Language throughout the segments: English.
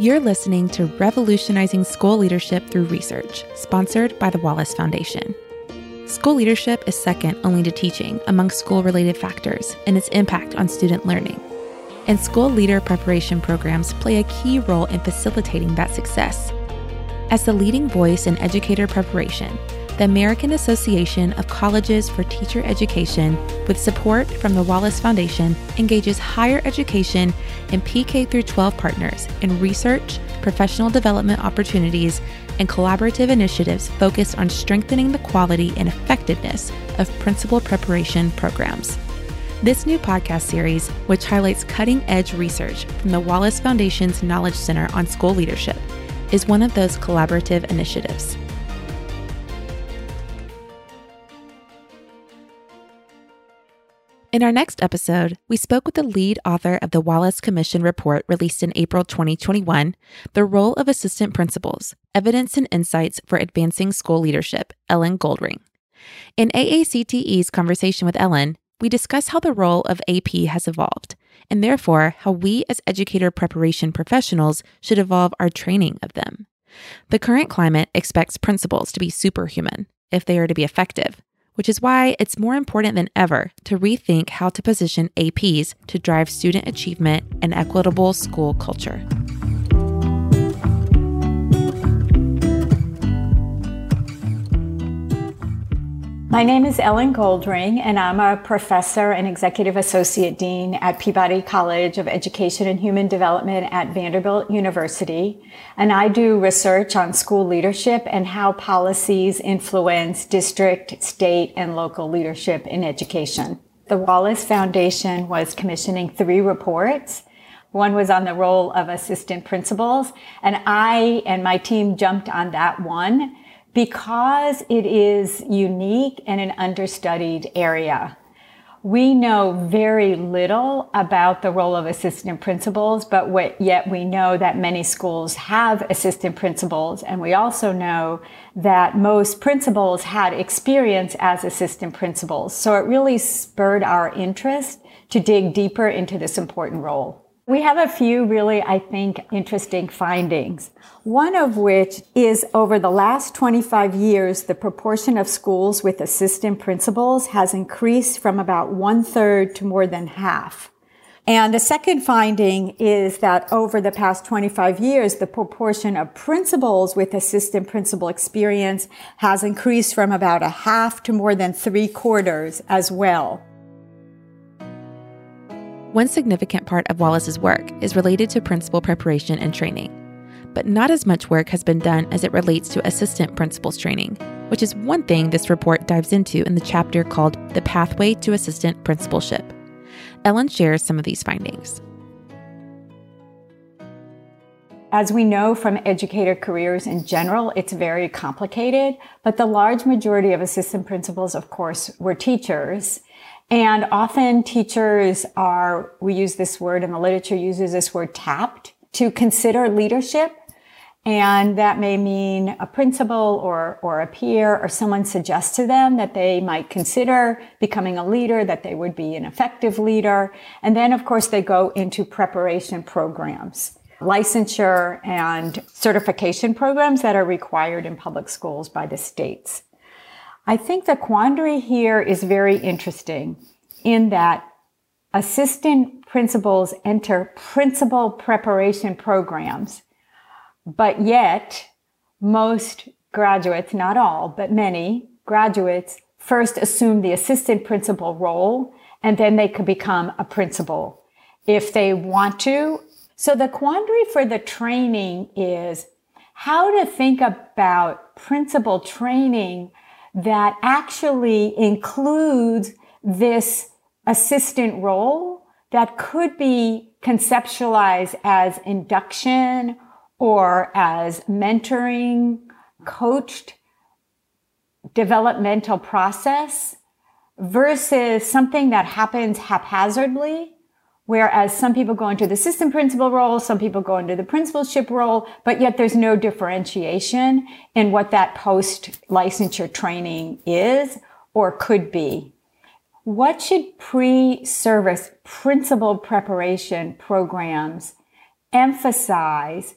You're listening to Revolutionizing School Leadership Through Research, sponsored by the Wallace Foundation. School leadership is second only to teaching among school related factors and its impact on student learning. And school leader preparation programs play a key role in facilitating that success. As the leading voice in educator preparation, the American Association of Colleges for Teacher Education, with support from the Wallace Foundation, engages higher education and PK through 12 partners in research, professional development opportunities, and collaborative initiatives focused on strengthening the quality and effectiveness of principal preparation programs. This new podcast series, which highlights cutting edge research from the Wallace Foundation's Knowledge Center on School Leadership, is one of those collaborative initiatives. In our next episode, we spoke with the lead author of the Wallace Commission report released in April 2021, The Role of Assistant Principals Evidence and Insights for Advancing School Leadership, Ellen Goldring. In AACTE's conversation with Ellen, we discuss how the role of AP has evolved, and therefore how we as educator preparation professionals should evolve our training of them. The current climate expects principals to be superhuman if they are to be effective, which is why it's more important than ever to rethink how to position APs to drive student achievement and equitable school culture. My name is Ellen Goldring, and I'm a professor and executive associate dean at Peabody College of Education and Human Development at Vanderbilt University. And I do research on school leadership and how policies influence district, state, and local leadership in education. The Wallace Foundation was commissioning three reports. One was on the role of assistant principals, and I and my team jumped on that one because it is unique and an understudied area. We know very little about the role of assistant principals, but yet we know that many schools have assistant principals. And we also know that most principals had experience as assistant principals. So it really spurred our interest to dig deeper into this important role. We have a few really, I think, interesting findings. One of which is over the last 25 years, the proportion of schools with assistant principals has increased from about one third to more than half. And the second finding is that over the past 25 years, the proportion of principals with assistant principal experience has increased from about a half to more than three quarters as well. One significant part of Wallace's work is related to principal preparation and training, but not as much work has been done as it relates to assistant principals training, which is one thing this report dives into in the chapter called The Pathway to Assistant Principalship. Ellen shares some of these findings. As we know from educator careers in general, it's very complicated, but the large majority of assistant principals, of course, were teachers. And often teachers are, we use this word and the literature uses this word tapped to consider leadership. And that may mean a principal or, or a peer or someone suggests to them that they might consider becoming a leader, that they would be an effective leader. And then, of course, they go into preparation programs, licensure and certification programs that are required in public schools by the states. I think the quandary here is very interesting in that assistant principals enter principal preparation programs, but yet most graduates, not all, but many graduates first assume the assistant principal role and then they could become a principal if they want to. So the quandary for the training is how to think about principal training that actually includes this assistant role that could be conceptualized as induction or as mentoring, coached developmental process versus something that happens haphazardly Whereas some people go into the assistant principal role, some people go into the principalship role, but yet there's no differentiation in what that post licensure training is or could be. What should pre-service principal preparation programs emphasize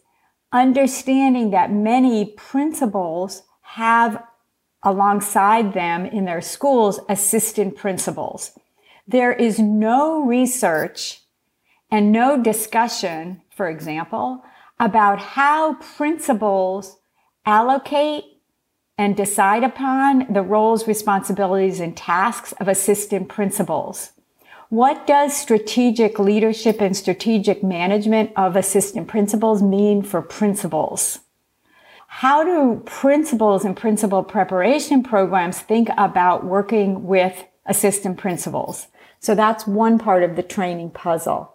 understanding that many principals have alongside them in their schools assistant principals. There is no research and no discussion, for example, about how principals allocate and decide upon the roles, responsibilities, and tasks of assistant principals. What does strategic leadership and strategic management of assistant principals mean for principals? How do principals and principal preparation programs think about working with assistant principals? So that's one part of the training puzzle.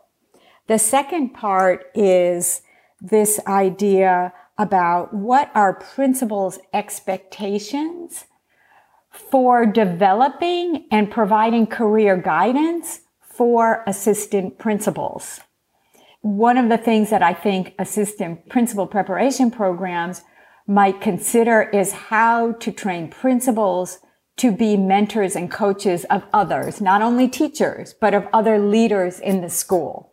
The second part is this idea about what are principals' expectations for developing and providing career guidance for assistant principals. One of the things that I think assistant principal preparation programs might consider is how to train principals to be mentors and coaches of others, not only teachers, but of other leaders in the school.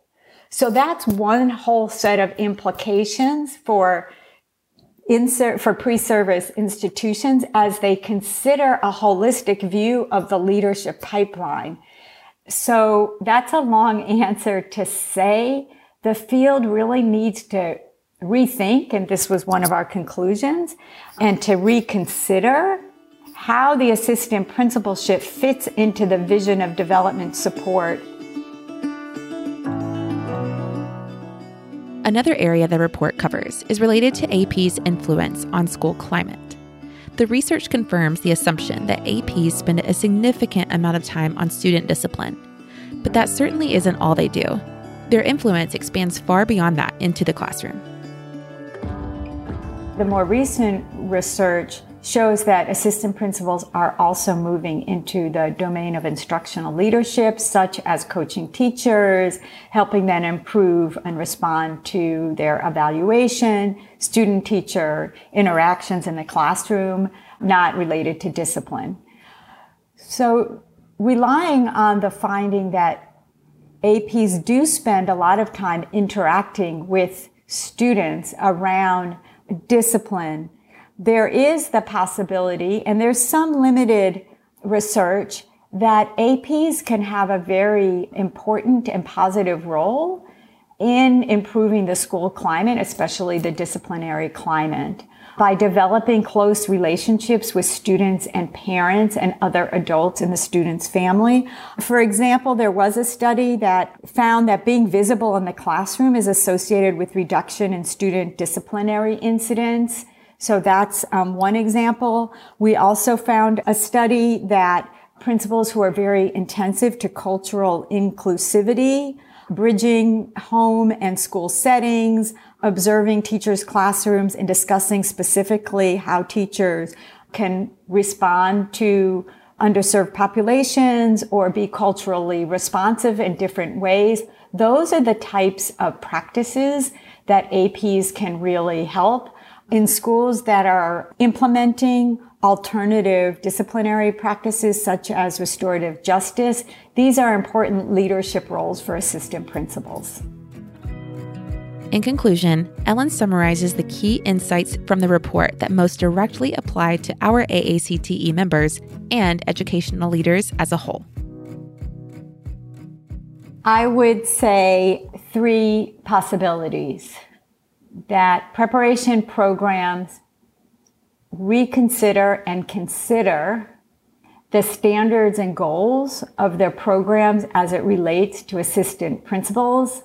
So that's one whole set of implications for insert for pre-service institutions as they consider a holistic view of the leadership pipeline. So that's a long answer to say the field really needs to rethink, and this was one of our conclusions, and to reconsider how the assistant principalship fits into the vision of development support Another area the report covers is related to AP's influence on school climate. The research confirms the assumption that APs spend a significant amount of time on student discipline, but that certainly isn't all they do. Their influence expands far beyond that into the classroom. The more recent research shows that assistant principals are also moving into the domain of instructional leadership, such as coaching teachers, helping them improve and respond to their evaluation, student teacher interactions in the classroom, not related to discipline. So relying on the finding that APs do spend a lot of time interacting with students around discipline there is the possibility, and there's some limited research that APs can have a very important and positive role in improving the school climate, especially the disciplinary climate, by developing close relationships with students and parents and other adults in the student's family. For example, there was a study that found that being visible in the classroom is associated with reduction in student disciplinary incidents so that's um, one example. We also found a study that principals who are very intensive to cultural inclusivity, bridging home and school settings, observing teachers' classrooms and discussing specifically how teachers can respond to underserved populations or be culturally responsive in different ways. Those are the types of practices that APs can really help in schools that are implementing alternative disciplinary practices such as restorative justice, these are important leadership roles for assistant principals. In conclusion, Ellen summarizes the key insights from the report that most directly apply to our AACTE members and educational leaders as a whole. I would say three possibilities that preparation programs reconsider and consider the standards and goals of their programs as it relates to assistant principals,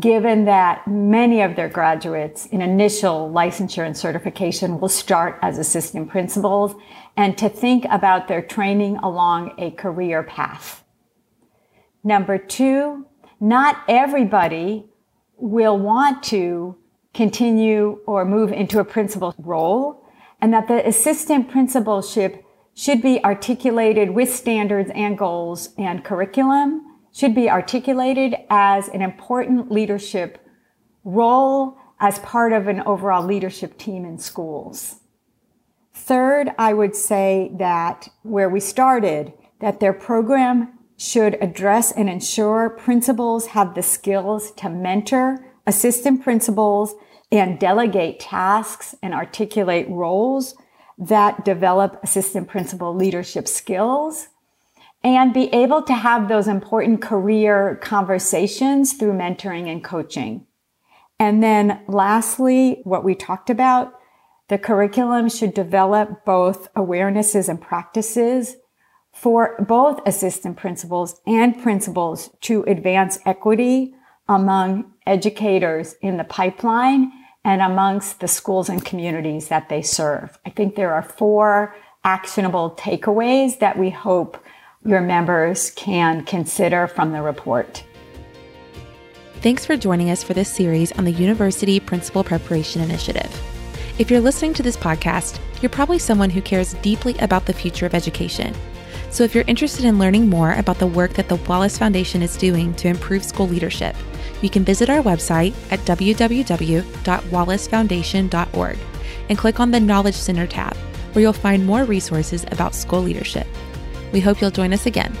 given that many of their graduates in initial licensure and certification will start as assistant principals, and to think about their training along a career path. Number two, not everybody will want to continue or move into a principal role and that the assistant principalship should be articulated with standards and goals and curriculum should be articulated as an important leadership role as part of an overall leadership team in schools. Third, I would say that where we started, that their program should address and ensure principals have the skills to mentor assistant principals and delegate tasks and articulate roles that develop assistant principal leadership skills and be able to have those important career conversations through mentoring and coaching. And then lastly, what we talked about, the curriculum should develop both awarenesses and practices for both assistant principals and principals to advance equity among educators in the pipeline and amongst the schools and communities that they serve. I think there are four actionable takeaways that we hope your members can consider from the report. Thanks for joining us for this series on the University Principal Preparation Initiative. If you're listening to this podcast, you're probably someone who cares deeply about the future of education. So if you're interested in learning more about the work that the Wallace Foundation is doing to improve school leadership, you can visit our website at www.wallacefoundation.org and click on the Knowledge Center tab, where you'll find more resources about school leadership. We hope you'll join us again.